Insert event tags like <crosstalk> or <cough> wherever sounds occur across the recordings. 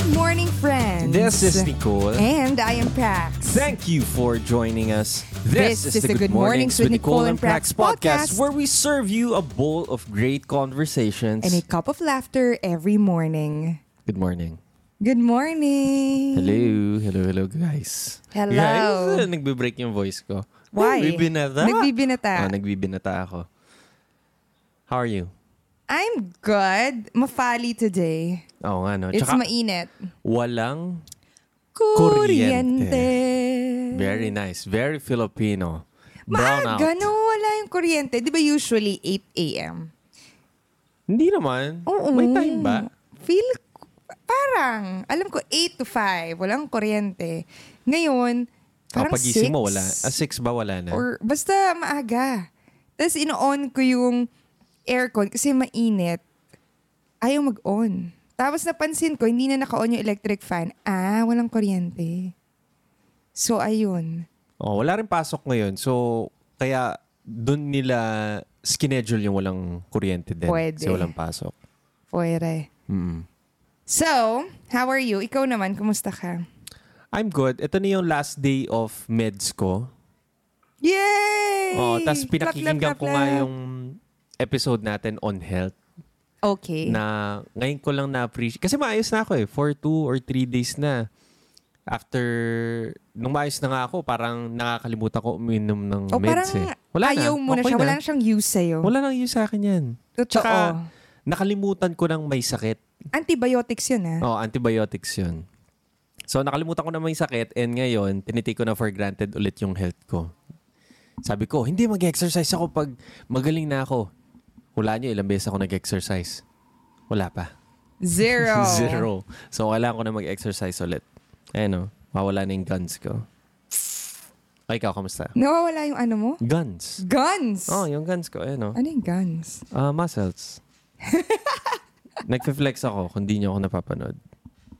Good morning, friends. This is Nicole. And I am Prax. Thank you for joining us. This is the Good Mornings with Nicole and Prax podcast, where we serve you a bowl of great conversations. And a cup of laughter every morning. Good morning. Good morning. Hello, hello, hello guys. Hello. Guys, nagbe-break yung voice ko. Why? Nagbibinata. Nagbibinata. Oh, nagbibinata ako. How are you? I'm good. Mafali today. Oo nga, no? It's Tsaka, mainit. walang Kuryente. Very nice. Very Filipino. Brown out. Maaga no, wala yung kuryente. Di ba usually 8 a.m.? Hindi naman. Oo. May time ba? Feel, parang, alam ko 8 to 5, walang kuryente. Ngayon, Oh, parang pagising 6. mo, wala. Ah, 6 ba wala na? Or basta maaga. Tapos ino-on ko yung aircon kasi mainit. Ayaw mag-on. Tapos napansin ko, hindi na naka-on yung electric fan. Ah, walang kuryente. So, ayun. Oh, wala rin pasok ngayon. So, kaya doon nila schedule yung walang kuryente din. Pwede. Kasi walang pasok. Fuere. Mm. So, how are you? Ikaw naman, kumusta ka? I'm good. Ito na yung last day of meds ko. Yay! Oh, tapos pinakikinggan ko nga yung episode natin on health Okay. na ngayon ko lang na-appreciate. Kasi maayos na ako eh. For two or three days na. After, nung maayos na nga ako, parang nakakalimutan ko uminom ng o parang meds eh. Wala ayaw na. mo na Okay siya. Wala na siyang use sa'yo. Wala nang use sa akin yan. Totoo. Tsaka, nakalimutan ko nang may sakit. Antibiotics yun ah. Oh, antibiotics yun. So, nakalimutan ko na may sakit and ngayon, tinitake ko na for granted ulit yung health ko. Sabi ko, hindi mag-exercise ako pag magaling na ako. Hula nyo, ilang beses ako nag-exercise. Wala pa. Zero. <laughs> Zero. So, kailangan ko na mag-exercise ulit. Ayun o, mawala na yung guns ko. Ay, ikaw, kamusta? Nawawala yung ano mo? Guns. Guns! Oh, yung guns ko. Ayun o. Ano yung guns? Ah, muscles. <laughs> Nagfe-flex ako kung di nyo ako napapanood.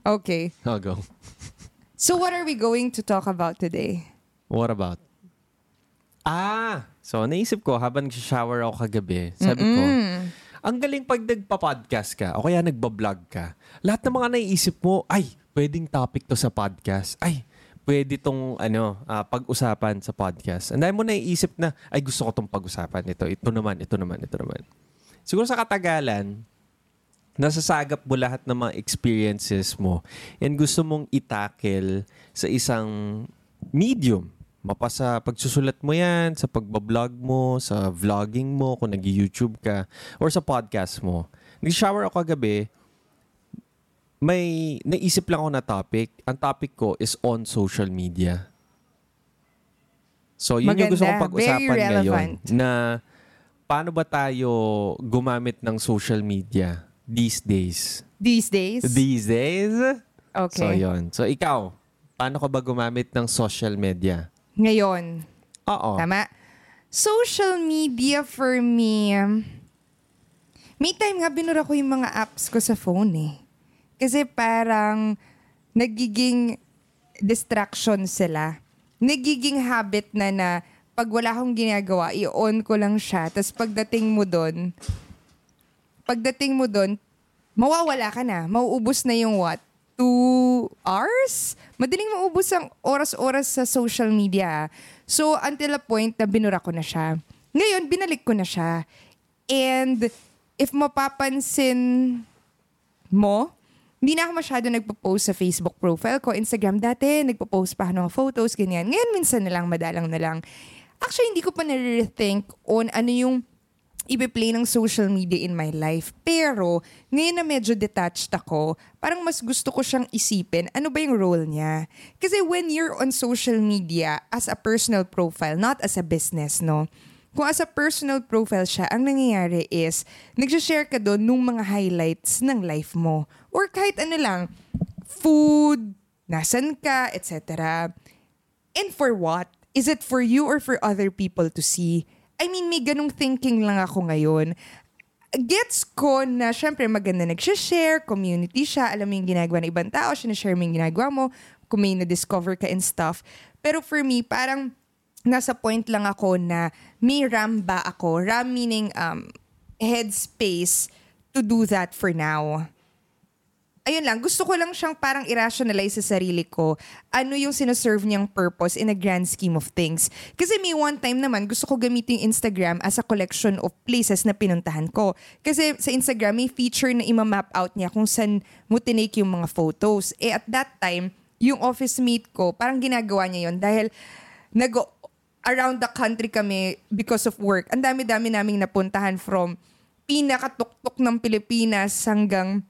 Okay. I'll go. So what are we going to talk about today? What about? Ah! So, naisip ko, habang shower ako kagabi, sabi ko, ang galing pag nagpa-podcast ka o kaya nagba-vlog ka, lahat ng mga naiisip mo, ay, pwedeng topic to sa podcast. Ay, pwede tong ano, ah, pag-usapan sa podcast. And dahil mo naiisip na, ay, gusto ko tong pag-usapan. Ito, ito naman, ito naman, ito naman. Siguro sa katagalan, nasasagap mo lahat ng mga experiences mo and gusto mong itakel sa isang medium. Mapa sa pagsusulat mo yan, sa pagbablog mo, sa vlogging mo, kung nag-YouTube ka, or sa podcast mo. Nag-shower ako kagabi, may naisip lang ako na topic. Ang topic ko is on social media. So, yun yung gusto kong Maganda. pag-usapan ngayon. Na paano ba tayo gumamit ng social media these days? These days? These days? okay. So, yun. So, ikaw, paano ka ba gumamit ng social media? Ngayon. Oo. Tama? Social media for me, may time nga binura ko yung mga apps ko sa phone eh. Kasi parang nagiging distraction sila. Nagiging habit na na pag wala akong ginagawa, i-on ko lang siya. Tapos pagdating mo doon, pagdating mo doon, mawawala ka na. Mauubos na yung what? Two hours? Madaling maubos ang oras-oras sa social media. So, until a point na binura ko na siya. Ngayon, binalik ko na siya. And if mapapansin mo, hindi na ako masyado nagpo-post sa Facebook profile ko. Instagram dati, nagpo-post pa ng photos, ganyan. Ngayon, minsan na lang, madalang na lang. Actually, hindi ko pa nare-rethink on ano yung ibe-play ng social media in my life. Pero, ngayon na medyo detached ako, parang mas gusto ko siyang isipin, ano ba yung role niya? Kasi when you're on social media as a personal profile, not as a business, no? Kung as a personal profile siya, ang nangyayari is, nagsashare ka doon nung mga highlights ng life mo. Or kahit ano lang, food, nasan ka, etc. And for what? Is it for you or for other people to see? I mean, may ganong thinking lang ako ngayon. Gets ko na syempre maganda nagsha-share, community siya, alam mo yung ginagawa ng ibang tao, sinashare mo yung ginagawa mo, kung may na-discover ka and stuff. Pero for me, parang nasa point lang ako na may RAM ba ako? RAM meaning um, headspace to do that for now. Ayun lang, gusto ko lang siyang parang irrationalize sa sarili ko. Ano yung sinaserve niyang purpose in a grand scheme of things. Kasi may one time naman, gusto ko gamitin yung Instagram as a collection of places na pinuntahan ko. Kasi sa Instagram, may feature na ima-map out niya kung saan mo tinake yung mga photos. Eh at that time, yung office mate ko, parang ginagawa niya yon dahil nag around the country kami because of work. Ang dami-dami naming napuntahan from pinakatuktok ng Pilipinas hanggang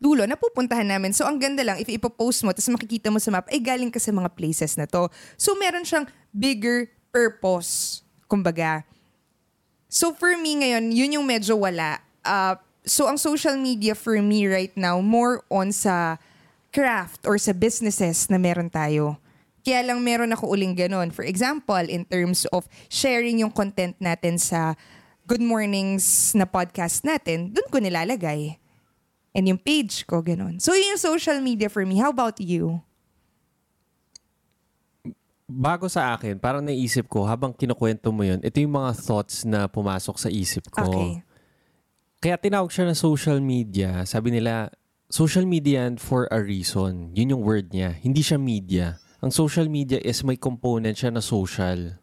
dulo, napupuntahan namin. So, ang ganda lang, if ipopost mo, tapos makikita mo sa map, ay galing ka sa mga places na to. So, meron siyang bigger purpose, kumbaga. So, for me ngayon, yun yung medyo wala. Uh, so, ang social media for me right now, more on sa craft or sa businesses na meron tayo. Kaya lang meron ako uling ganun. For example, in terms of sharing yung content natin sa Good Mornings na podcast natin, dun ko nilalagay. And yung page ko, ganun. So, yun yung social media for me. How about you? Bago sa akin, parang naisip ko, habang kinukwento mo yun, ito yung mga thoughts na pumasok sa isip ko. Okay. Kaya tinawag siya na social media. Sabi nila, social media for a reason. Yun yung word niya. Hindi siya media. Ang social media is may component siya na social.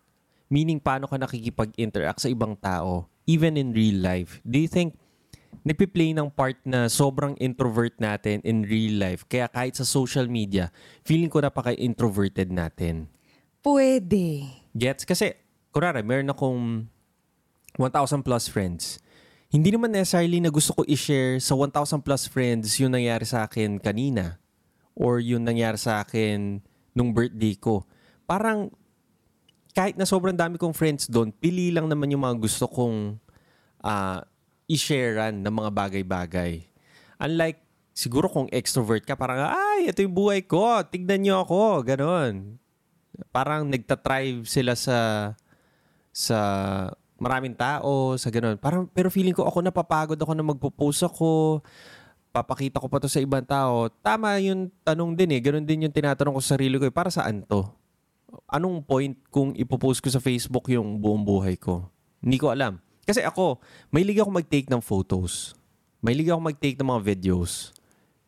Meaning, paano ka nakikipag-interact sa ibang tao, even in real life. Do you think nagpi-play ng part na sobrang introvert natin in real life. Kaya kahit sa social media, feeling ko napaka-introverted natin. Pwede. Gets? Kasi, kurara, meron akong 1,000 plus friends. Hindi naman necessarily na gusto ko i-share sa 1,000 plus friends yung nangyari sa akin kanina or yung nangyari sa akin nung birthday ko. Parang kahit na sobrang dami kong friends doon, pili lang naman yung mga gusto kong uh, i-sharean ng mga bagay-bagay. Unlike, siguro kung extrovert ka, parang, ay, ito yung buhay ko, tignan nyo ako, ganon parang nagtatrive sila sa sa maraming tao, sa ganun. Parang, pero feeling ko ako napapagod ako na magpo-post ako, papakita ko pa to sa ibang tao. Tama yung tanong din eh. Ganun din yung tinatanong ko sa sarili ko eh. Para saan to? Anong point kung ipopost ko sa Facebook yung buong buhay ko? Hindi ko alam. Kasi ako, may liga ako mag-take ng photos. May liga ako mag-take ng mga videos.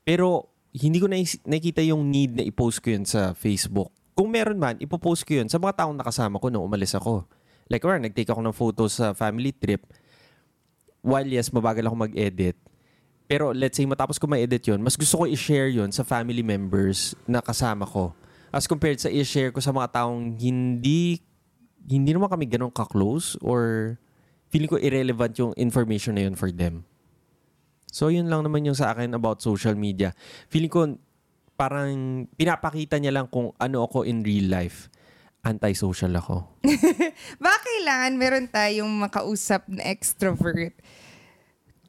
Pero hindi ko na nakita yung need na i-post ko yun sa Facebook. Kung meron man, ipopost ko yun sa mga taong nakasama ko nung umalis ako. Like, or nag-take ako ng photos sa family trip. While yes, mabagal ako mag-edit. Pero let's say matapos ko ma-edit yun, mas gusto ko i-share yun sa family members na kasama ko. As compared sa i-share ko sa mga taong hindi hindi naman kami ganun ka-close or feeling ko irrelevant yung information na yun for them. So, yun lang naman yung sa akin about social media. Feeling ko parang pinapakita niya lang kung ano ako in real life. Anti-social ako. <laughs> Baka kailangan meron tayong makausap na extrovert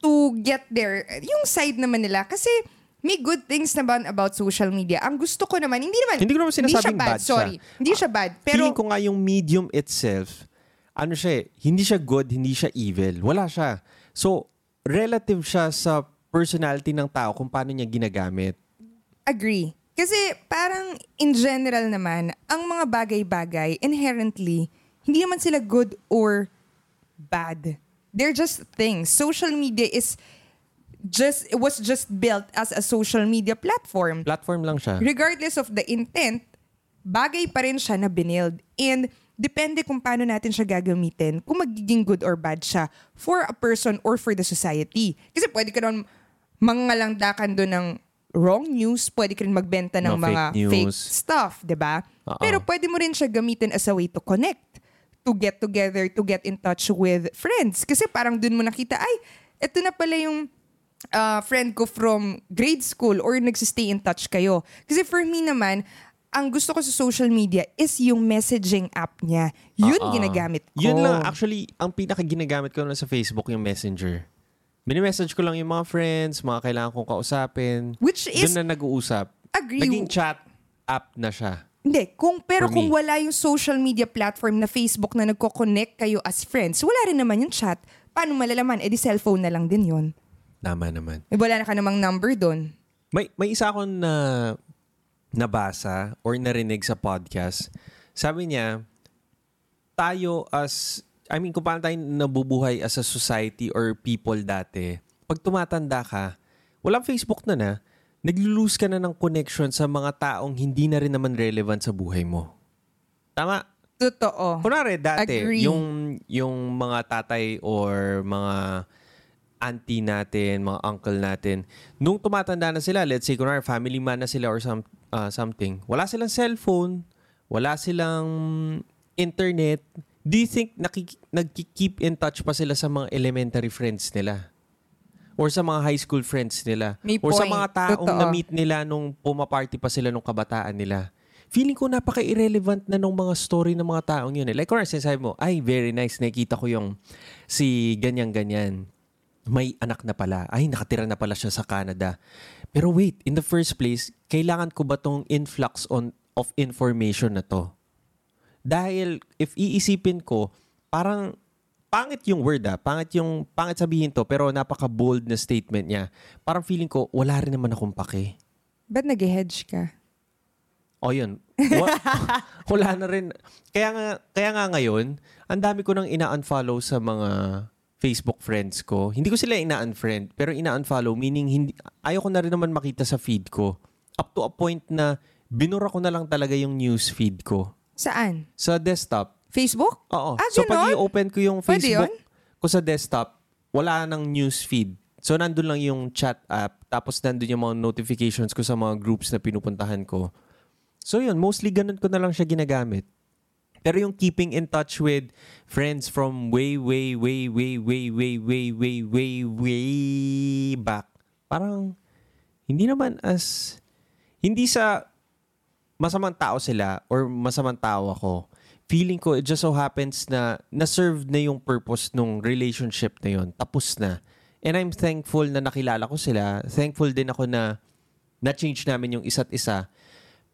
to get there. Yung side naman nila. Kasi may good things naman about social media. Ang gusto ko naman, hindi naman, hindi ko naman sinasabing hindi siya bad, bad sorry. Siya. Hindi siya bad. Pero, Feeling ko nga yung medium itself, ano siya eh, hindi siya good, hindi siya evil. Wala siya. So, relative siya sa personality ng tao kung paano niya ginagamit. Agree. Kasi parang in general naman, ang mga bagay-bagay inherently, hindi naman sila good or bad. They're just things. Social media is just it was just built as a social media platform. Platform lang siya. Regardless of the intent, bagay pa rin siya na binild. And depende kung paano natin siya gagamitin, kung magiging good or bad siya for a person or for the society. Kasi pwede ka naman mangalandakan doon ng wrong news, pwede ka rin magbenta ng No, mga fake fake, news. stuff, 'di ba? Oo. Pero pwede mo rin siya gamitin as a way to connect, to get together, to get in touch with friends. Kasi parang dun mo nakita, ay, eto na pala yung uh, friend ko from grade school or nagsistay in touch kayo. Kasi for me naman, ang gusto ko sa social media is yung messaging app niya. Yun Oo. ginagamit ko. Yun lang, actually, ang pinaka ginagamit ko na sa Facebook yung Messenger. Mini-message ko lang yung mga friends, mga kailangan kong kausapin. Which is, Doon na nag-uusap. agree. Naging chat app na siya. Hindi, kung, pero For kung me. wala yung social media platform na Facebook na nagko-connect kayo as friends, wala rin naman yung chat. Paano malalaman? Eh di cellphone na lang din yun. Tama naman. Eh, wala na ka namang number doon. May, may isa akong na, nabasa or narinig sa podcast. Sabi niya, tayo as, I mean, kung paano tayo nabubuhay as a society or people dati, pag tumatanda ka, walang Facebook na na, naglulose ka na ng connection sa mga taong hindi na rin naman relevant sa buhay mo. Tama? Totoo. Kunwari, dati, Agree. yung, yung mga tatay or mga auntie natin, mga uncle natin, nung tumatanda na sila, let's say, kunwari, family man na sila or some, uh, something, wala silang cellphone, wala silang internet, do you think nakik- nagki-keep in touch pa sila sa mga elementary friends nila? Or sa mga high school friends nila? May or sa point. mga taong Totoo. na-meet nila nung pumaparty pa sila nung kabataan nila? Feeling ko napaka-irrelevant na nung mga story ng mga taong yun. Eh. Like, kung sinasabi mo, ay, very nice, nakikita ko yung si ganyan-ganyan. May anak na pala. Ay, nakatira na pala siya sa Canada. Pero wait, in the first place, kailangan ko ba tong influx on, of information na to? Dahil if iisipin ko, parang pangit yung word ah, pangit yung pangit sabihin to pero napaka-bold na statement niya. Parang feeling ko wala rin naman akong pake. Ba't nag-hedge ka? O yun. Wa- <laughs> wala na rin. Kaya nga, kaya nga ngayon, ang dami ko nang ina-unfollow sa mga Facebook friends ko. Hindi ko sila ina-unfriend, pero ina-unfollow, meaning hindi, ayaw ko na rin naman makita sa feed ko. Up to a point na binura ko na lang talaga yung news feed ko. Saan? Sa desktop, Facebook? Oo. Ah, so pag i-open ko yung Facebook ko sa desktop, wala nang news feed. So nandun lang yung chat app, tapos nandun yung mga notifications ko sa mga groups na pinupuntahan ko. So yun, mostly ganun ko na lang siya ginagamit. Pero yung keeping in touch with friends from way, way, way, way, way, way, way, way, way, way back, parang hindi naman as, hindi sa masamang tao sila or masamang tao ako. Feeling ko, it just so happens na na-serve na yung purpose nung relationship na yun. Tapos na. And I'm thankful na nakilala ko sila. Thankful din ako na na-change namin yung isa't isa.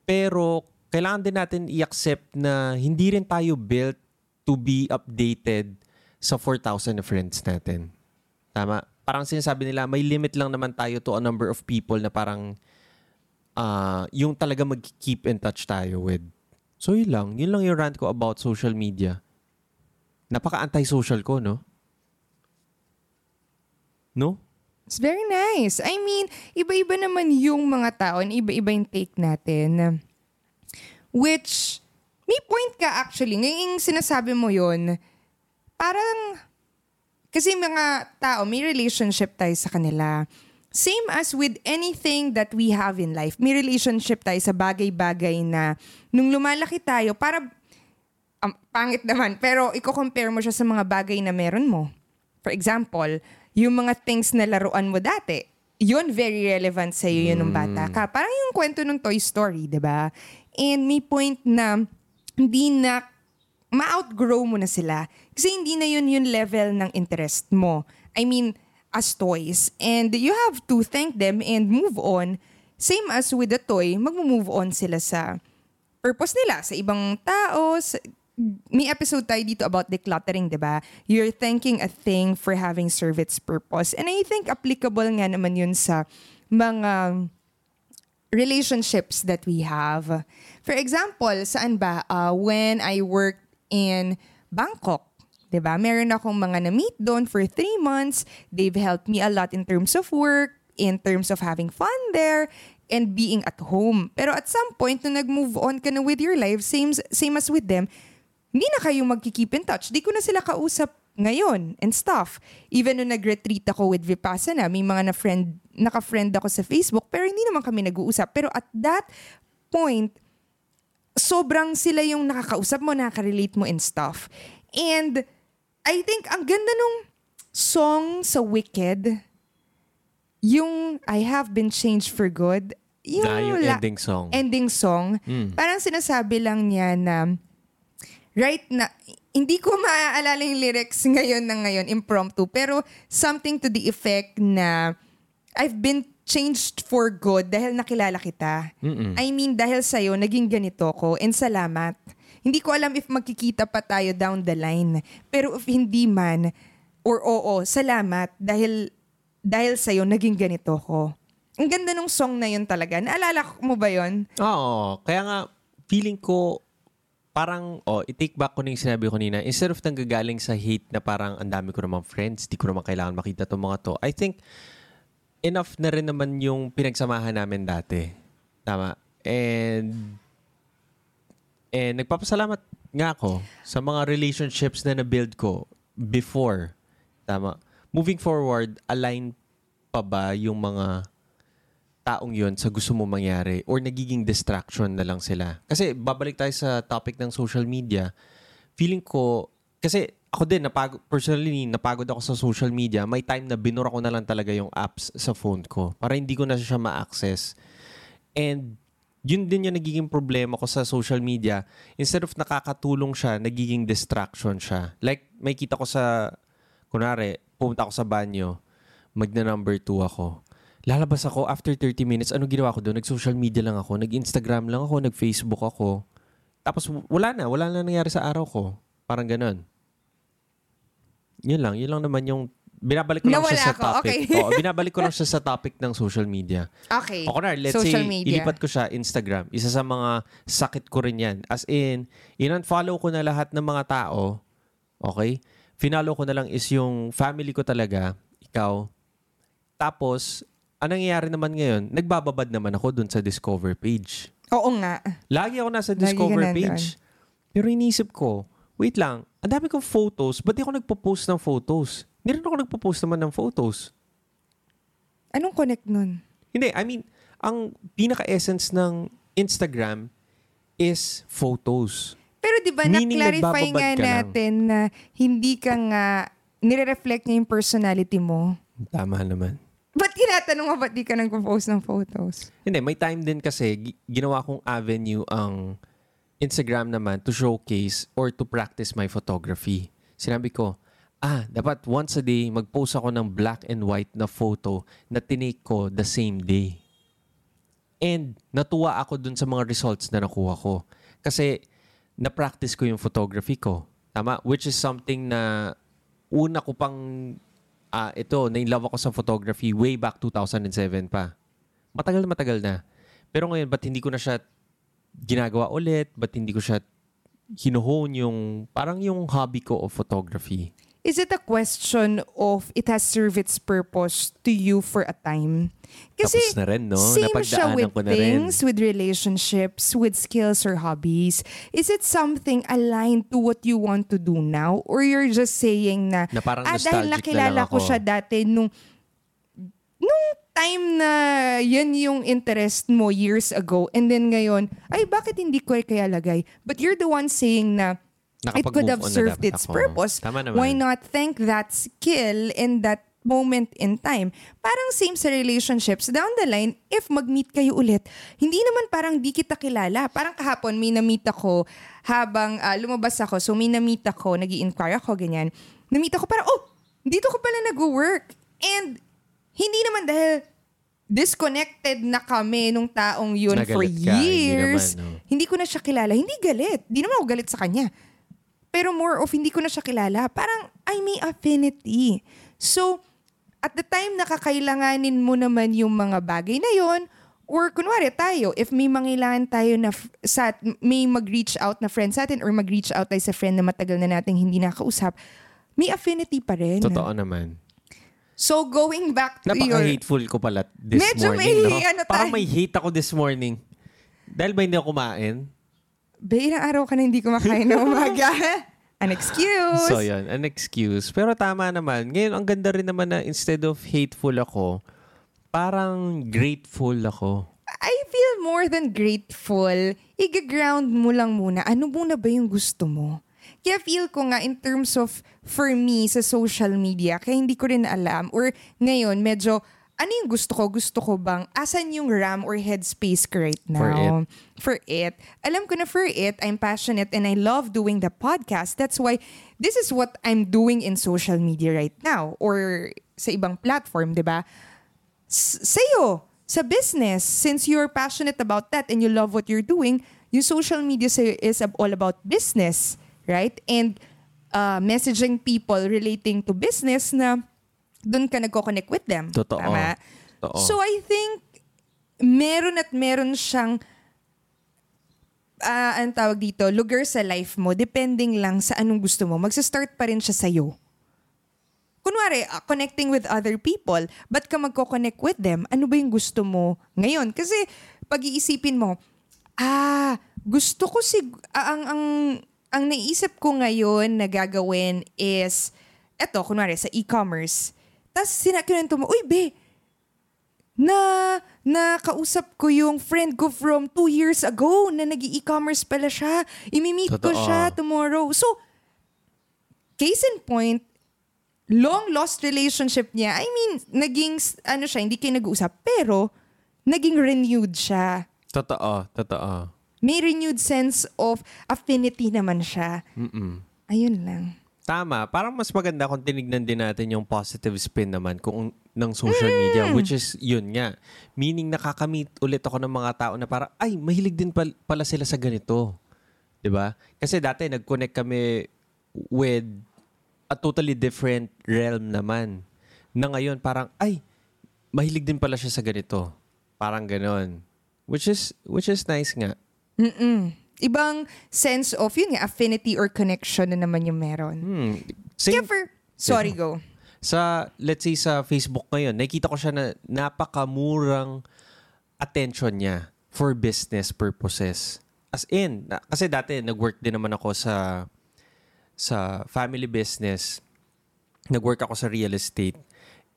Pero kailangan din natin i-accept na hindi rin tayo built to be updated sa 4,000 na friends natin. Tama? Parang sinasabi nila, may limit lang naman tayo to a number of people na parang ah, yung talaga mag-keep in touch tayo with. So yun lang. Yun lang yung rant ko about social media. Napaka-anti-social ko, no? No? It's very nice. I mean, iba-iba naman yung mga tao iba-iba yung take natin. Which, may point ka actually. Ngayong sinasabi mo yun, parang, kasi mga tao, may relationship tayo sa kanila. Same as with anything that we have in life. May relationship tayo sa bagay-bagay na nung lumalaki tayo, para, um, pangit naman, pero i-compare mo siya sa mga bagay na meron mo. For example, yung mga things na laruan mo dati, yun very relevant sa iyo yun nung bata ka. Parang yung kwento ng Toy Story, 'di ba? And may point na hindi na ma-outgrow mo na sila kasi hindi na yun yung level ng interest mo. I mean, as toys. And you have to thank them and move on. Same as with the toy, mag-move on sila sa purpose nila, sa ibang tao, sa, may episode tayo dito about decluttering, di ba? You're thanking a thing for having served its purpose. And I think applicable nga naman yun sa mga relationships that we have. For example, saan ba? Uh, when I worked in Bangkok, 'di ba? Meron akong mga na-meet doon for three months. They've helped me a lot in terms of work, in terms of having fun there, and being at home. Pero at some point, nung nag-move on ka na with your life, same, same as with them, hindi na kayo magki-keep in touch. Di ko na sila kausap ngayon and stuff. Even nung nag-retreat ako with Vipassana, may mga na-friend, naka-friend ako sa Facebook, pero hindi naman kami nag-uusap. Pero at that point, sobrang sila yung nakakausap mo, nakaka-relate mo and stuff. And I think ang ganda nung song sa Wicked, yung I Have Been Changed for Good, yung, Ah, yung la- ending song. ending song, Mm. parang sinasabi lang niya na right na hindi ko maaalala yung lyrics ngayon na ngayon impromptu pero something to the effect na I've been changed for good dahil nakilala kita. Mm-mm. I mean dahil sa'yo naging ganito ko and salamat. Hindi ko alam if magkikita pa tayo down the line. Pero if hindi man or oo, salamat dahil dahil sa'yo naging ganito ko. Ang ganda nung song na yun talaga. Naalala mo ba yun? Oo. Kaya nga, feeling ko, parang, oh, i-take back ko na yung sinabi ko kanina. Instead of nanggagaling sa hate na parang ang dami ko namang friends, di ko naman kailangan makita itong mga to. I think, enough na rin naman yung pinagsamahan namin dati. Tama. And and nagpapasalamat nga ako sa mga relationships na na-build ko before. Tama. Moving forward, align pa ba yung mga taong yun sa gusto mo mangyari or nagiging distraction na lang sila? Kasi babalik tayo sa topic ng social media. Feeling ko, kasi ako din, napagod, personally, napagod ako sa social media. May time na binura ko na lang talaga yung apps sa phone ko para hindi ko na siya ma-access. And yun din yung nagiging problema ko sa social media. Instead of nakakatulong siya, nagiging distraction siya. Like, may kita ko sa, kunwari, pumunta ako sa banyo, magna number 2 ako. Lalabas ako after 30 minutes, ano ginawa ko doon? Nag-social media lang ako, nag-Instagram lang ako, nag-Facebook ako. Tapos wala na, wala na nangyari sa araw ko. Parang ganun. Yun lang, yun lang naman yung binabalik ko lang Nawala siya sa ako, topic. okay. <laughs> Oo, binabalik ko lang siya sa topic ng social media. Okay. O kunwari, let's Social say, media. ilipat ko siya Instagram. Isa sa mga sakit ko rin yan. As in, in-unfollow ko na lahat ng mga tao. Okay? Finalo ko na lang is yung family ko talaga. Ikaw. Tapos, anong nangyayari naman ngayon? Nagbababad naman ako dun sa Discover page. Oo nga. Lagi ako nasa Lagi ka Discover nandun. page. Pero inisip ko, wait lang, ang dami kong photos. Ba't di ako nagpo-post ng photos? Hindi rin ako nagpo-post naman ng photos. Anong connect nun? Hindi, I mean, ang pinaka-essence ng Instagram is photos. Pero di ba Meaning na-clarify nagbababad nga ka lang. natin na hindi ka nga nire-reflect niya yung personality mo. Tama naman. Ba't tinatanong mo ba't di ka nagpo-post ng photos? Hindi, may time din kasi gi- ginawa kong avenue ang Instagram naman to showcase or to practice my photography. Sinabi ko, ah, dapat once a day mag-post ako ng black and white na photo na tinake ko the same day. And natuwa ako dun sa mga results na nakuha ko. Kasi na-practice ko yung photography ko. Tama? Which is something na una ko pang, ah, ito, na-inlove ako sa photography way back 2007 pa. Matagal na matagal na. Pero ngayon, ba't hindi ko na siya ginagawa ulit? Ba't hindi ko siya hinuhone yung, parang yung hobby ko of photography? Is it a question of it has served its purpose to you for a time? Kasi Tapos na rin, no? same siya with ko na rin. things, with relationships, with skills or hobbies. Is it something aligned to what you want to do now? Or you're just saying na, Na parang ah, dahil na nakilala lang ko ako." siya dati nung nung time na yan yung interest mo years ago and then ngayon, ay bakit hindi ko kaya lagay? But you're the one saying na it could have served its ako. purpose. Tama naman. Why not thank that skill in that moment in time? Parang same sa relationships. Down the line, if mag-meet kayo ulit, hindi naman parang di kita kilala. Parang kahapon, may na-meet ako habang ah, lumabas ako. So may na-meet ako, nag inquire ako, ganyan. Na-meet ako parang, oh, dito ko pala nag-work. And hindi naman dahil disconnected na kami nung taong yun for Nagalit ka, hindi years. naman, no? Hindi ko na siya kilala. Hindi galit. Hindi naman ako galit sa kanya. Pero more of hindi ko na siya kilala. Parang I may affinity. So, at the time na kakailanganin mo naman yung mga bagay na yon or kunwari tayo, if may mangailangan tayo na f- sa, may mag-reach out na friend sa atin or mag-reach out tayo sa friend na matagal na nating hindi nakausap, may affinity pa rin. Totoo naman. So, going back to your... Napaka-hateful ko pala this Medyo morning. may no? ano Parang tayo. may hate ako this morning. Dahil ba hindi ako kumain? Be, ilang araw ka na hindi kumakain ng umaga. <laughs> An excuse. So, yun. An excuse. Pero tama naman. Ngayon, ang ganda rin naman na instead of hateful ako, parang grateful ako. I feel more than grateful. Iga-ground mo lang muna. Ano muna ba yung gusto mo? Kaya feel ko nga in terms of for me sa social media, kaya hindi ko rin alam. Or ngayon, medyo, ano yung gusto ko? Gusto ko bang, asan yung RAM or headspace ko right now? For it. For it. Alam ko na for it, I'm passionate and I love doing the podcast. That's why this is what I'm doing in social media right now or sa ibang platform, di ba? sa'yo, sa business, since you're passionate about that and you love what you're doing, yung social media sa'yo is all about business, right? And uh, messaging people relating to business na doon ka nagko-connect with them. Totoo. Tama? Totoo. So I think meron at meron siyang ah ang tawag dito, lugar sa life mo, depending lang sa anong gusto mo. Magsa-start pa rin siya sa'yo. kunwari, uh, connecting with other people, ba't ka magko-connect with them? Ano ba yung gusto mo ngayon? Kasi pag-iisipin mo, ah, gusto ko si ah, ang ang ang naisip ko ngayon na gagawin is eto kunwari sa e-commerce. Tapos sinakinento mo, uy be, na nakausap ko yung friend ko from two years ago na nag e-commerce pala siya. Imi-meet ko siya tomorrow. So, case in point, long lost relationship niya. I mean, naging, ano siya, hindi kayo nag-uusap. Pero, naging renewed siya. Totoo, totoo. May renewed sense of affinity naman siya. Mm-mm. Ayun lang. Tama. Parang mas maganda kung tinignan din natin yung positive spin naman kung ng social media, which is yun nga. Meaning nakakamit ulit ako ng mga tao na parang, ay, mahilig din pal- pala sila sa ganito. 'Di ba? Kasi dati nag-connect kami with a totally different realm naman. Na ngayon parang, ay, mahilig din pala siya sa ganito. Parang ganon. Which is, which is nice nga. Mm-mm. Ibang sense of, yun nga, affinity or connection na naman yung meron. Hmm. Same, Kaya for, sorry, go. sa let's say sa Facebook ngayon, nakita ko siya na napakamurang attention niya for business purposes. As in, na- kasi dati nag-work din naman ako sa sa family business. Nag-work ako sa real estate.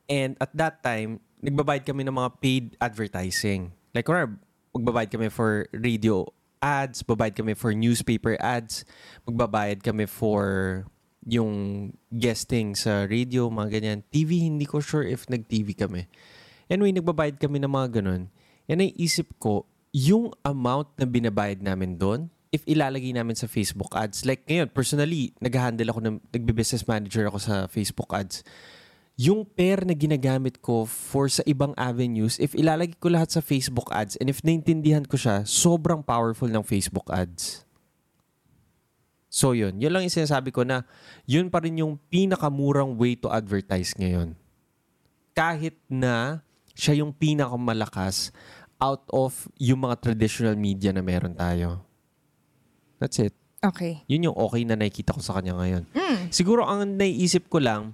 And at that time, nagbabayad kami ng mga paid advertising. Like, kunwari, magbabayad kami for radio ads, babayad kami for newspaper ads, magbabayad kami for yung guesting sa radio, mga ganyan. TV, hindi ko sure if nag-TV kami. Anyway, nagbabayad kami ng mga ganun. Yan ay isip ko, yung amount na binabayad namin doon, if ilalagay namin sa Facebook ads, like ngayon, personally, nag-handle ako, ng, nagbe-business manager ako sa Facebook ads. Yung pair na ginagamit ko for sa ibang avenues, if ilalagay ko lahat sa Facebook ads, and if naintindihan ko siya, sobrang powerful ng Facebook ads. So yun, yun lang yung sinasabi ko na yun pa rin yung pinakamurang way to advertise ngayon. Kahit na siya yung pinakamalakas out of yung mga traditional media na meron tayo. That's it. Okay. Yun yung okay na nakikita ko sa kanya ngayon. Siguro ang naiisip ko lang,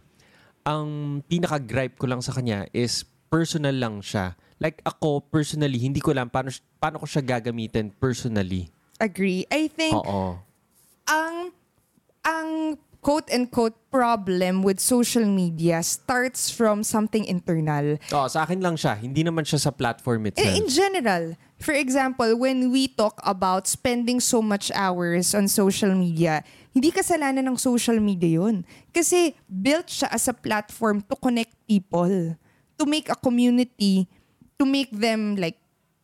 ang pinaka-gripe ko lang sa kanya is personal lang siya. Like ako, personally, hindi ko lang paano, paano ko siya gagamitin personally. Agree. I think Oo. ang ang quote and quote problem with social media starts from something internal. Oo, sa akin lang siya. Hindi naman siya sa platform itself. In, in general, for example, when we talk about spending so much hours on social media, hindi kasalanan ng social media yun. Kasi built siya as a platform to connect people, to make a community, to make them like,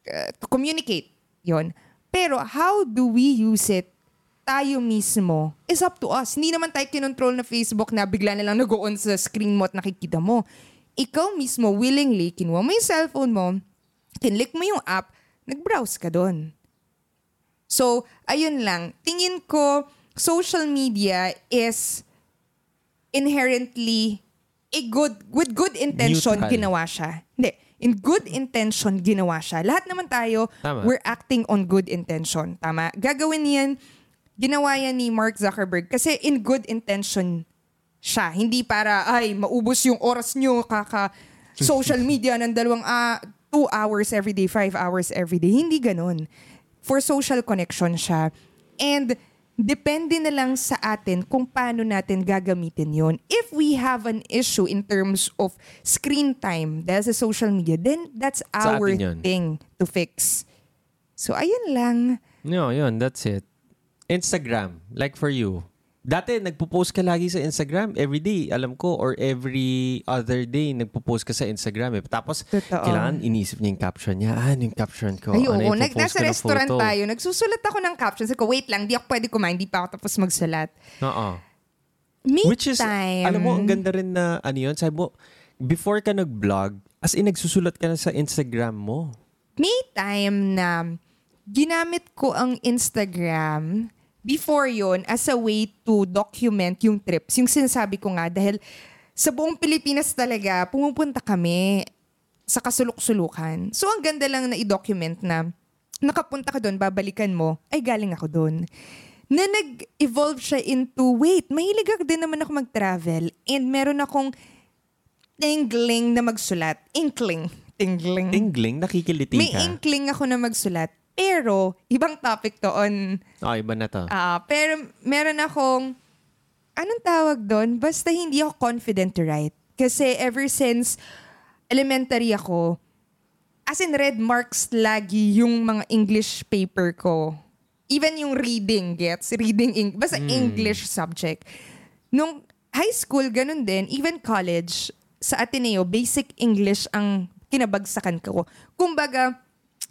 uh, to communicate yon. Pero how do we use it tayo mismo is up to us. Hindi naman tayo kinontrol na Facebook na bigla na lang nag-on sa screen mo at nakikita mo. Ikaw mismo willingly, kinuha mo yung cellphone mo, kinlik mo yung app, nag-browse ka doon. So, ayun lang. Tingin ko, social media is inherently a good, with good intention, Neutral. ginawa siya. Hindi. In good intention, ginawa siya. Lahat naman tayo, Tama. we're acting on good intention. Tama? Gagawin yan, ginawa yan ni Mark Zuckerberg kasi in good intention siya. Hindi para, ay, maubos yung oras nyo, kaka <laughs> social media ng dalawang, ah, two hours every day, five hours every day. Hindi ganun. For social connection siya. And depende na lang sa atin kung paano natin gagamitin yon. If we have an issue in terms of screen time dahil sa social media, then that's Sa our thing to fix. So, ayun lang. No, yun. That's it. Instagram. Like for you. Dati, nagpo-post ka lagi sa Instagram every day, alam ko, or every other day, nagpo-post ka sa Instagram. Eh. Tapos, Totoo. kailangan inisip niya yung caption niya. Ah, ano yung caption ko? Ay, ano oo. Nag, nasa na restaurant photo? tayo. Nagsusulat ako ng captions. Sabi ko, wait lang, di ako pwede kumain. Di pa ako tapos magsulat. Oo. Me Which is, time. alam mo, ang ganda rin na, ano yun, sabi mo, before ka nag-vlog, as in, nagsusulat ka na sa Instagram mo. May time na ginamit ko ang Instagram before yon as a way to document yung trips. Yung sinasabi ko nga, dahil sa buong Pilipinas talaga, pumupunta kami sa kasulok-sulukan. So, ang ganda lang na i-document na nakapunta ka doon, babalikan mo, ay galing ako doon. Na nag-evolve siya into, wait, mahilig ako din naman ako mag-travel and meron akong tingling na magsulat. Inkling. Tingling. Tingling, nakikiliti May ka. inkling ako na magsulat. Pero, ibang topic to on oh, iba na to. Ah, pero meron akong, anong tawag doon? Basta hindi ako confident to write. Kasi ever since elementary ako, as in red marks lagi yung mga English paper ko. Even yung reading gets, reading, Eng- basta English subject. Nung high school, ganun din. Even college, sa Ateneo, basic English ang kinabagsakan ko. Kumbaga,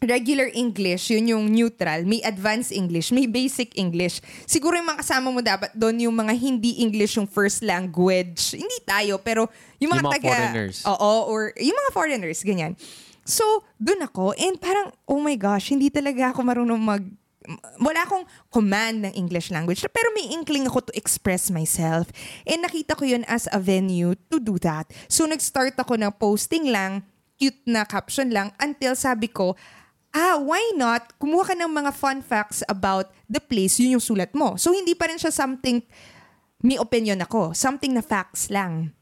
regular English, yun yung neutral. May advanced English, may basic English. Siguro yung mga kasama mo dapat doon yung mga hindi English yung first language. Hindi tayo, pero yung mga, Yung mga taga... foreigners. Oo, or yung mga foreigners, ganyan. So, doon ako, and parang, oh my gosh, hindi talaga ako marunong mag... Wala akong command ng English language, pero may inkling ako to express myself. And nakita ko yun as a venue to do that. So, nag-start ako ng posting lang, cute na caption lang, until sabi ko, ah, why not? Kumuha ka ng mga fun facts about the place, yun yung sulat mo. So, hindi pa rin siya something, may opinion ako. Something na facts lang.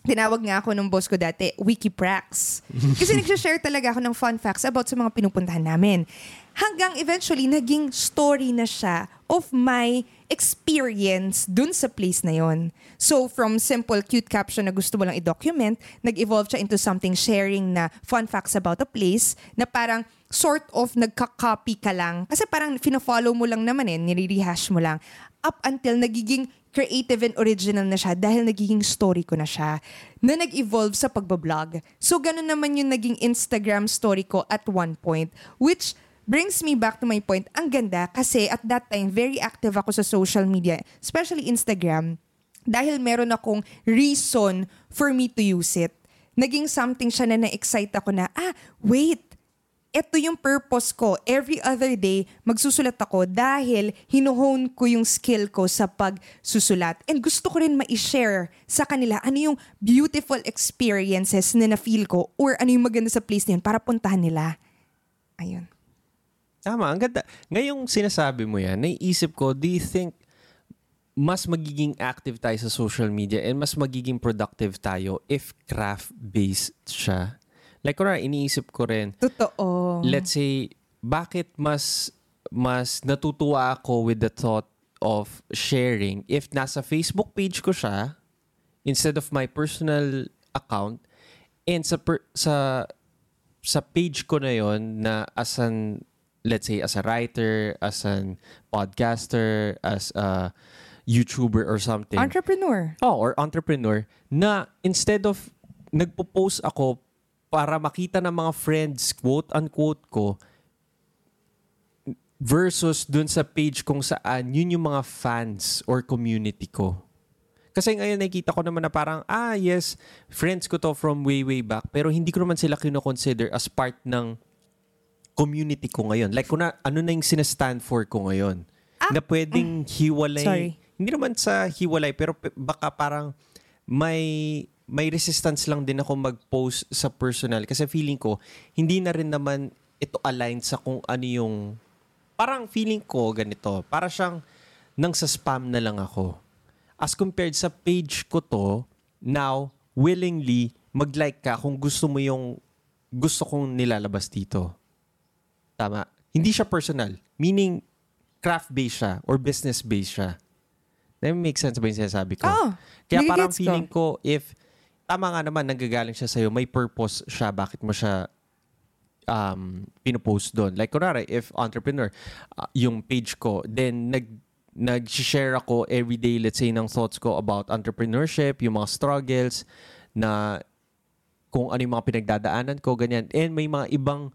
Tinawag nga ako nung boss ko dati, Wikiprax. <laughs> Kasi nagsashare talaga ako ng fun facts about sa mga pinupuntahan namin. Hanggang eventually, naging story na siya of my experience dun sa place na yon. So, from simple cute caption na gusto mo lang i-document, nag-evolve siya into something sharing na fun facts about a place na parang sort of nagka-copy ka lang. Kasi parang fina-follow mo lang naman eh, nire-rehash mo lang. Up until nagiging creative and original na siya dahil nagiging story ko na siya na nag-evolve sa pagbablog. So, ganun naman yung naging Instagram story ko at one point, which brings me back to my point. Ang ganda kasi at that time, very active ako sa social media, especially Instagram, dahil meron akong reason for me to use it. Naging something siya na na-excite ako na, ah, wait, ito yung purpose ko. Every other day, magsusulat ako dahil hinuhone ko yung skill ko sa pagsusulat. And gusto ko rin ma-share sa kanila ano yung beautiful experiences na na-feel ko or ano yung maganda sa place na yun para puntahan nila. Ayun. Tama, ang ganda. Ngayong sinasabi mo yan, naiisip ko, do you think mas magiging active tayo sa social media and mas magiging productive tayo if craft-based siya? Like, kunwari, iniisip ko rin, Totoo. let's say, bakit mas mas natutuwa ako with the thought of sharing if nasa Facebook page ko siya instead of my personal account and sa per, sa sa page ko na yon na as an let's say as a writer, as an podcaster, as a YouTuber or something. Entrepreneur. Oh, or entrepreneur na instead of nagpo-post ako para makita ng mga friends, quote-unquote ko, versus dun sa page kung saan yun yung mga fans or community ko. Kasi ngayon nakikita ko naman na parang, ah yes, friends ko to from way, way back, pero hindi ko naman sila kinoconsider as part ng community ko ngayon. Like, kung na, ano na yung sinastand for ko ngayon. na pwedeng hiwalay. Sorry. Hindi naman sa hiwalay, pero pe- baka parang may may resistance lang din ako mag-post sa personal. Kasi feeling ko hindi na rin naman ito aligned sa kung ano yung parang feeling ko ganito para siyang nang sa spam na lang ako. As compared sa page ko to now willingly mag-like ka kung gusto mo yung gusto kong nilalabas dito. Tama. Hindi siya personal. Meaning craft-based siya or business-based siya. That make sense ba yung sinasabi ko? Oh, Kaya parang nagigets ko. feeling ko if tama nga naman nanggagaling siya sa'yo, may purpose siya bakit mo siya um, pinupost doon. Like, kunwari, if entrepreneur, uh, yung page ko, then nag nag-share ako everyday, let's say, ng thoughts ko about entrepreneurship, yung mga struggles, na kung ano yung mga pinagdadaanan ko, ganyan. And may mga ibang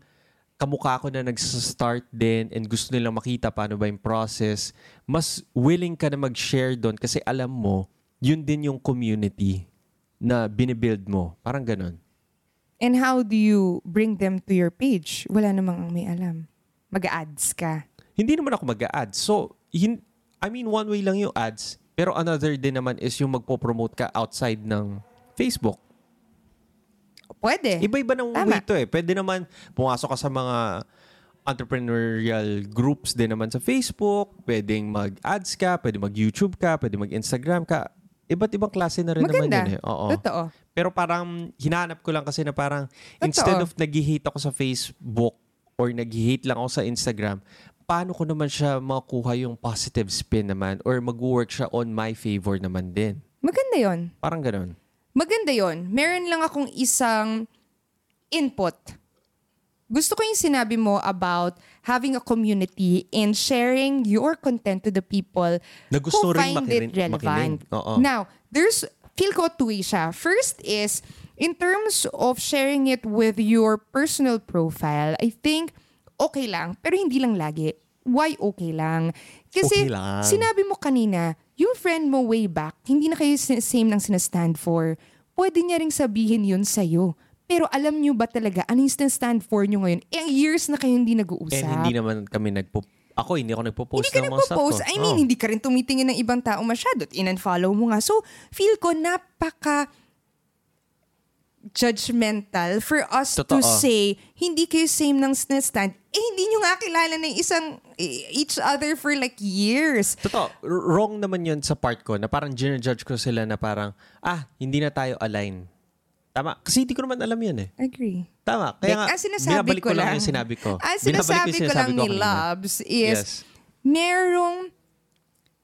kamukha ko na nag-start din and gusto nilang makita paano ba yung process, mas willing ka na mag-share doon kasi alam mo, yun din yung community na binibuild mo. Parang ganun. And how do you bring them to your page? Wala namang may alam. Mag-ads ka. Hindi naman ako mag-add. So, hin- I mean, one way lang yung ads. Pero another din naman is yung magpo-promote ka outside ng Facebook. Pwede. Iba-iba ng Tama. way to eh. Pwede naman pumasok ka sa mga entrepreneurial groups din naman sa Facebook. Pwedeng mag-ads ka, pwede mag-YouTube ka, pwede mag-Instagram ka. Iba't ibang klase na rin naman Maganda. yun eh. Oo. Totoo. Pero parang hinahanap ko lang kasi na parang Totoo. instead of nag-hate ako sa Facebook or nag-hate lang ako sa Instagram, paano ko naman siya makuha yung positive spin naman or mag-work siya on my favor naman din. Maganda yon. Parang ganun. Maganda yon. Meron lang akong isang input. Gusto ko yung sinabi mo about having a community and sharing your content to the people Na gusto who rin find makirin- it relevant. Oo. Now, there's, feel ko two-way siya. First is, in terms of sharing it with your personal profile, I think okay lang, pero hindi lang lagi. Why okay lang? Kasi Okay lang. sinabi mo kanina, yung friend mo way back, hindi na kayo same ng sinastand for. Pwede niya ring sabihin yun sa'yo. Pero alam niyo ba talaga, ano yung stand for niyo ngayon? Eh, years na kayo hindi nag-uusap. And hindi naman kami nagpo... Ako, hindi ako nagpo-post Hindi ka ng mga nagpo-post. I mean, Oo. hindi ka rin tumitingin ng ibang tao masyado. at In-unfollow mo nga. So, feel ko napaka judgmental for us to Totoo. say, hindi kayo same ng stand. Eh, hindi nyo nga kilala ng isang, eh, each other for like years. Totoo, wrong naman yun sa part ko na parang ginajudge ko sila na parang, ah, hindi na tayo align. Tama. Kasi hindi ko naman alam yan eh. Agree. Tama. Kaya nga, ang sinasabi ko ko lang lang, yung sinabi ko. Binabalik sinasabi ko sinasabi lang ni kanina. Loves is, Yes. merong,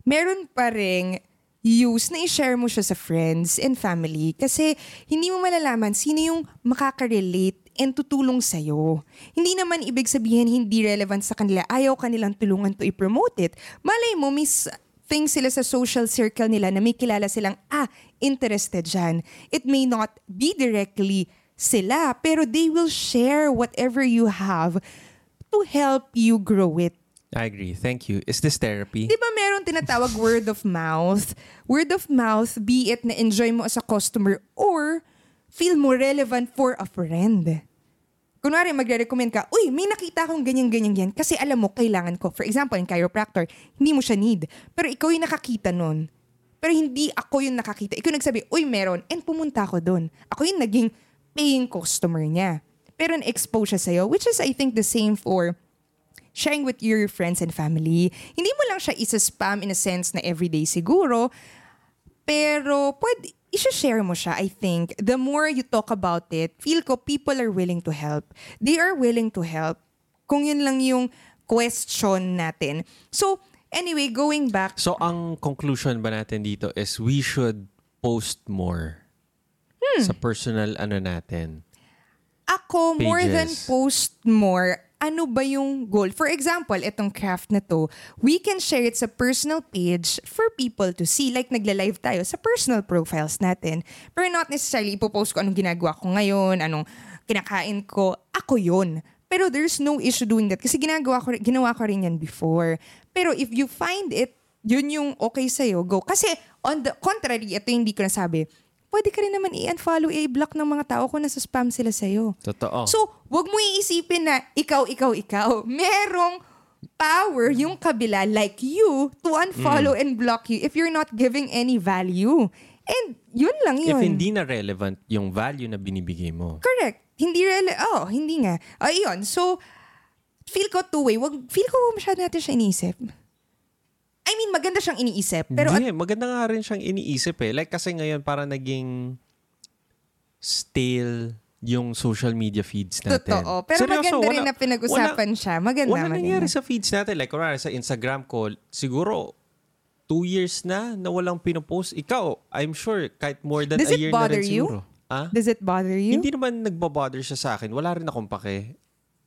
meron pa ring use na i-share mo siya sa friends and family kasi hindi mo malalaman sino yung makaka-relate and tutulong sa'yo. Hindi naman ibig sabihin hindi relevant sa kanila. Ayaw kanilang tulungan to i-promote it. Malay mo, miss things sila sa social circle nila na may kilala silang, ah, interested dyan. It may not be directly sila, pero they will share whatever you have to help you grow it. I agree. Thank you. Is this therapy? Di ba meron tinatawag <laughs> word of mouth? Word of mouth, be it na enjoy mo as a customer or feel mo relevant for a friend. Kunwari, magre-recommend ka, uy, may nakita akong ganyan-ganyan yan kasi alam mo, kailangan ko. For example, in chiropractor, hindi mo siya need. Pero ikaw yung nakakita nun. Pero hindi ako yung nakakita. Ikaw nagsabi, uy, meron. And pumunta ako dun. Ako yung naging paying customer niya. Pero na-expose siya sa'yo, which is, I think, the same for sharing with your friends and family. Hindi mo lang siya isa-spam in a sense na everyday siguro, pero pwede, isa-share mo siya, I think. The more you talk about it, feel ko people are willing to help. They are willing to help. Kung yun lang yung question natin. So, anyway, going back, So, ang conclusion ba natin dito is we should post more Hmm. sa personal ano natin. ako, more than Pages. post more, ano ba yung goal? For example, itong craft na to, we can share it sa personal page for people to see. Like, nagla-live tayo sa personal profiles natin. Pero not necessarily ipopost ko anong ginagawa ko ngayon, anong kinakain ko. Ako yun. Pero there's no issue doing that kasi ginagawa ko, ginawa ko rin yan before. Pero if you find it, yun yung okay sa'yo, go. Kasi on the contrary, ito yung hindi ko nasabi, pwede ka rin naman i-unfollow, i-block ng mga tao kung nasa spam sila sa'yo. Totoo. So, wag mo iisipin na ikaw, ikaw, ikaw. Merong power yung kabila like you to unfollow Mm. and block you if you're not giving any value. And yun lang yun. If hindi na relevant yung value na binibigay mo. Correct. Hindi rele... Oh, hindi nga. Ayun. So, feel ko two-way. Wag, feel ko masyado natin siya iniisip. I mean, maganda siyang iniisip. Pero Hindi, maganda nga rin siyang iniisip eh. Like kasi ngayon para naging stale yung social media feeds natin. Totoo. Pero Seryoso, maganda rin wala- na pinag-usapan siya. Maganda, Wala maganda. nangyari sa feeds natin. Like, kunwari sa Instagram ko, siguro, two years na na walang pinopost. Ikaw, I'm sure, kahit more than Does a year na rin you? siguro. Ah? Does it bother you? Hindi naman nagbabother siya sa akin. Wala rin akong pake.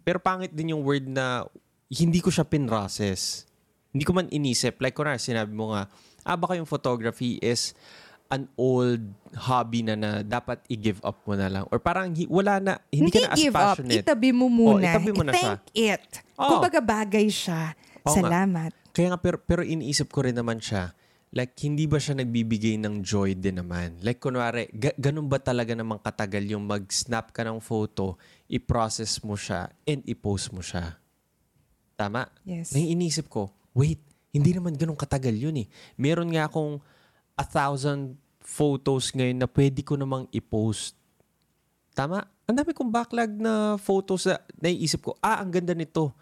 Pero pangit din yung word na hindi ko siya pinrocess. Hindi ko man inisip. Like, kunwari, sinabi mo nga, ah, baka yung photography is an old hobby na na dapat i-give up mo na lang. Or parang hi- wala na, hindi, ka na as give up. passionate. Itabi mo muna. Oh, itabi mo na siya. Thank it. Oh. Kumbaga bagay siya. Nga. Salamat. Kaya nga, pero, pero iniisip ko rin naman siya, like, hindi ba siya nagbibigay ng joy din naman? Like, kunwari, ga- ganun ba talaga namang katagal yung mag-snap ka ng photo, i-process mo siya, and i-post mo siya? Tama? Yes. Naiinisip ko, wait, hindi naman ganun katagal yun eh. Meron nga akong a thousand photos ngayon na pwede ko namang i-post. Tama? Ang dami kong backlog na photos na naiisip ko, ah, ang ganda nito.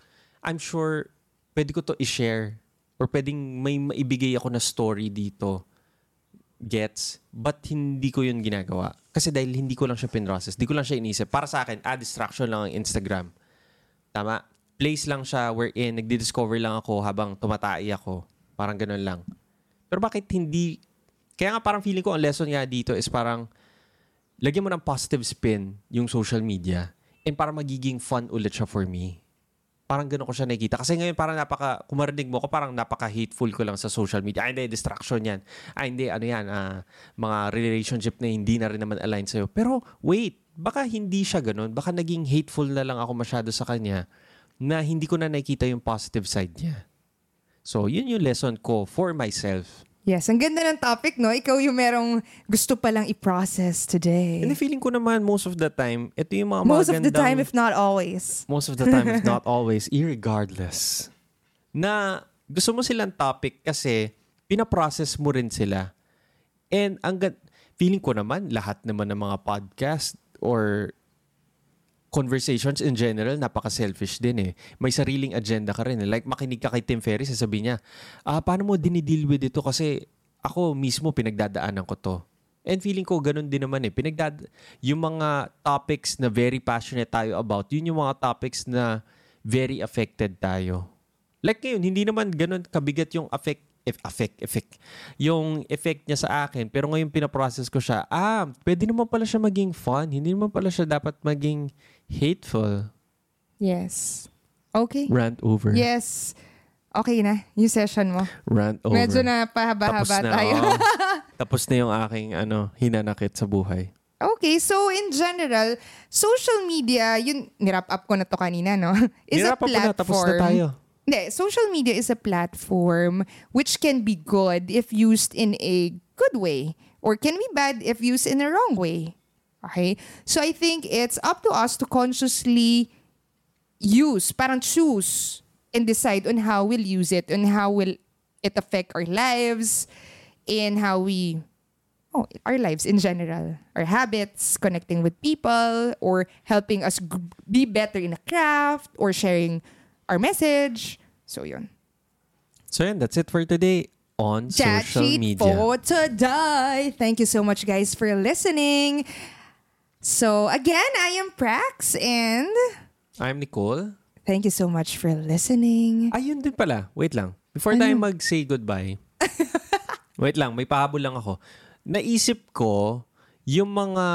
I'm sure pwede ko to i-share or pwedeng may maibigay ako na story dito gets, but hindi ko yun ginagawa. Kasi dahil hindi ko lang siya pinrocess, hindi ko lang siya inisip. Para sa akin, ah, distraction lang ang Instagram. Tama? Place lang siya wherein nagdi-discover lang ako habang tumatai ako. Parang ganun lang. Pero bakit hindi... Kaya nga parang feeling ko ang lesson nga dito is parang lagyan mo ng positive spin yung social media and para magiging fun ulit siya for me. Parang gano'n ko siya nakikita. Kasi ngayon parang napaka, kung marinig mo ko, parang napaka-hateful ko lang sa social media. Ay, hindi, distraction yan. Ay, hindi, ano yan, ah, mga relationship na hindi na rin naman align sa'yo. Pero, wait, baka hindi siya ganun. Baka naging hateful na lang ako masyado sa kanya na hindi ko na nakikita yung positive side niya. So, yun yung lesson ko for myself. Yes, ang ganda ng topic, no? Ikaw yung merong gusto palang i-process today. And the feeling ko naman, most of the time, ito yung mga Most of the magandang- time, if not always. most of the time, if not <laughs> always, irregardless, na gusto mo silang topic kasi pinaprocess mo rin sila. And ang feeling ko naman, lahat naman ng mga podcast or conversations in general, napaka-selfish din eh. May sariling agenda ka rin. eh. Like, makinig ka kay Tim Ferriss, sasabihin niya, ah, paano mo dinideal with ito? Kasi ako mismo, pinagdadaanan ko to. And feeling ko, ganun din naman eh. Pinagdad yung mga topics na very passionate tayo about, yun yung mga topics na very affected tayo. Like ngayon, hindi naman ganun kabigat yung affect, if, affect, effect. Yung effect niya sa akin. Pero ngayon pinaprocess ko siya, ah, pwede naman pala siya maging fun. Hindi naman pala siya dapat maging hateful. Yes. Okay. Rant over. Yes. Okay na, yung session mo. Rant over. Medyo na Tapos pahaba-haba na, tayo. oo. <laughs> Tapos na yung aking ano, hinanakit sa buhay. Okay, so in general, social media, yun, nirap up ko na to kanina, no? Is a Nirap up ko na, platform. tapos na tayo. Hindi, social media is a platform which can be good if used in a good way or can be bad if used in a wrong way. Okay? So I think it's up to us to consciously use, parang choose and decide on how we'll use it and how will it affect our lives and how we oh, our lives in general, our habits, connecting with people, or helping us g- be better in a craft, or sharing our message. So yun. So yan, that's it for today on Chat social media. for today. Thank you so much, guys, for listening. So again, I am Prax, and I'm Nicole. thank you so much for listening. Ayun din pala. Wait lang. Before tayo mag-say goodbye. <laughs> wait lang, may pahabol lang ako. Naisip ko, yung mga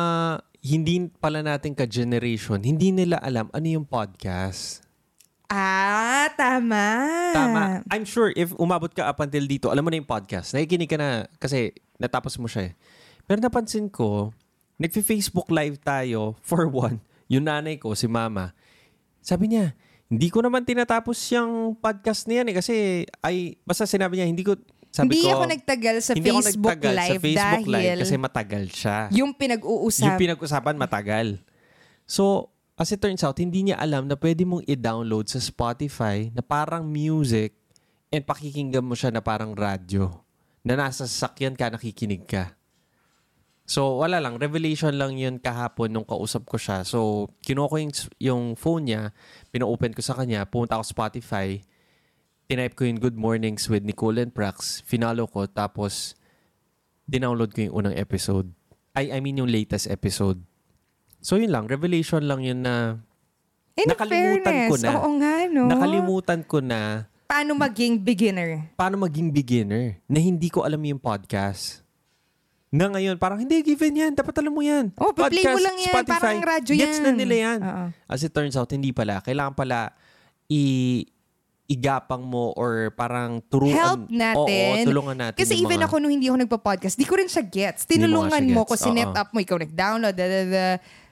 hindi pala natin ka-generation, hindi nila alam ano yung podcast. Ah, tama. Tama. I'm sure if umabot ka up until dito, alam mo na yung podcast. Nakikinig ka na kasi natapos mo siya eh. Pero napansin ko, nagfi-Facebook live tayo for <laughs> one. Yung nanay ko, si mama, sabi niya, hindi ko naman tinatapos yung podcast na yan eh kasi ay, basta sinabi niya, hindi ko, sabi Hindi ko, ako nagtagal sa hindi ako Facebook nagtagal Live sa Facebook dahil Live kasi matagal siya. yung pinag-uusap. Yung pinag-usapan matagal. So, as it turns out, hindi niya alam na pwede mong i-download sa Spotify na parang music and pakikinggan mo siya na parang radyo. Na nasa sasakyan ka, nakikinig ka. So, wala lang. Revelation lang yun kahapon nung kausap ko siya. So, kinuha ko yung, yung phone niya, pina-open ko sa kanya, pumunta ako Spotify, tinype ko yung Good Mornings with Nicole and Prax, finalo ko, tapos dinownload ko yung unang episode. I, I mean yung latest episode. So yun lang, revelation lang yun na In nakalimutan fairness, ko na. Oo nga, no? nakalimutan ko na Paano maging beginner? paano maging beginner na hindi ko alam yung podcast. Na ngayon, parang hindi, given yan. Dapat alam mo yan. Oh, pa-play mo lang yan. Parang radyo Gets yan. na nila yan. Oo. As it turns out, hindi pala. Kailangan pala i igapang mo or parang turuan. Help natin. Oo, tulungan natin. Kasi even mga- ako nung hindi ako nagpa-podcast, di ko rin siya gets. Tinulungan nga siya mo gets. ko, sinet up mo, ikaw nag-download, da, da, da.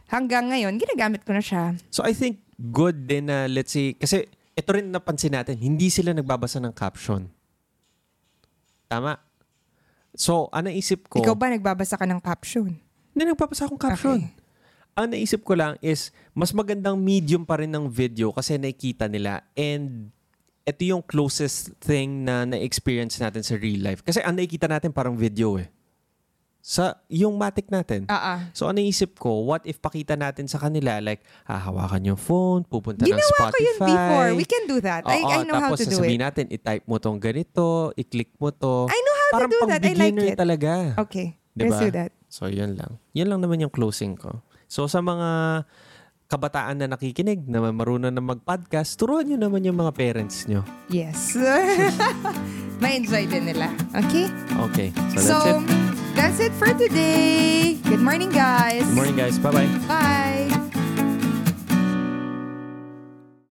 Hanggang ngayon, ginagamit ko na siya. So I think good din na let's say, kasi ito rin napansin natin, hindi sila nagbabasa ng caption. Tama? So, ang naisip ko, Ikaw ba nagbabasa ka ng caption? hindi nagbabasa akong caption. Okay. Ang naisip ko lang is, mas magandang medium pa rin ng video kasi nakikita nila and ito yung closest thing na na-experience natin sa real life. Kasi ang nakikita natin parang video eh. Sa yung matic natin. Ah. So, ano isip ko, what if pakita natin sa kanila, like, hahawakan yung phone, pupunta ng Ginawa Spotify. ko yun before. We can do that. I, Oo, I know how tapos to do sasabihin it. natin, i-type mo tong ganito, i-click mo to. I know how to parang do pang that. I like beginner it. talaga. Okay, Diba? let's do that. So, yun lang. Yun lang naman yung closing ko. So, sa mga kabataan na nakikinig, na marunong na mag-podcast, turuan nyo naman yung mga parents nyo. Yes. <laughs> Ma-enjoy din nila. Okay? Okay. So, So, that's it. that's it for today. Good morning, guys. Good morning, guys. Bye-bye. Bye.